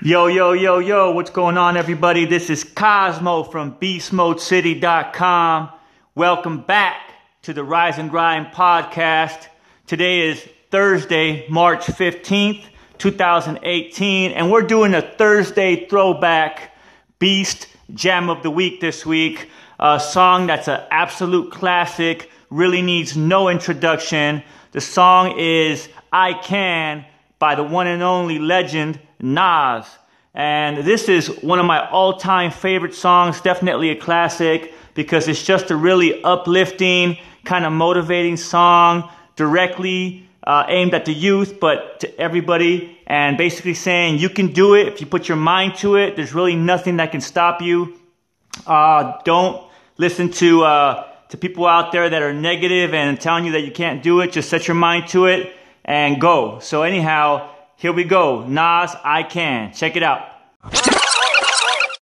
Yo, yo, yo, yo, what's going on, everybody? This is Cosmo from BeastModeCity.com. Welcome back to the Rise and Grind podcast. Today is Thursday, March 15th, 2018, and we're doing a Thursday throwback Beast Jam of the Week this week. A song that's an absolute classic, really needs no introduction. The song is I Can by the one and only legend Nas. And this is one of my all time favorite songs, definitely a classic because it's just a really uplifting, kind of motivating song, directly uh, aimed at the youth, but to everybody, and basically saying you can do it if you put your mind to it. There's really nothing that can stop you. Uh, don't listen to uh, to people out there that are negative and telling you that you can't do it. Just set your mind to it and go. So anyhow, here we go. Nas, I can. Check it out.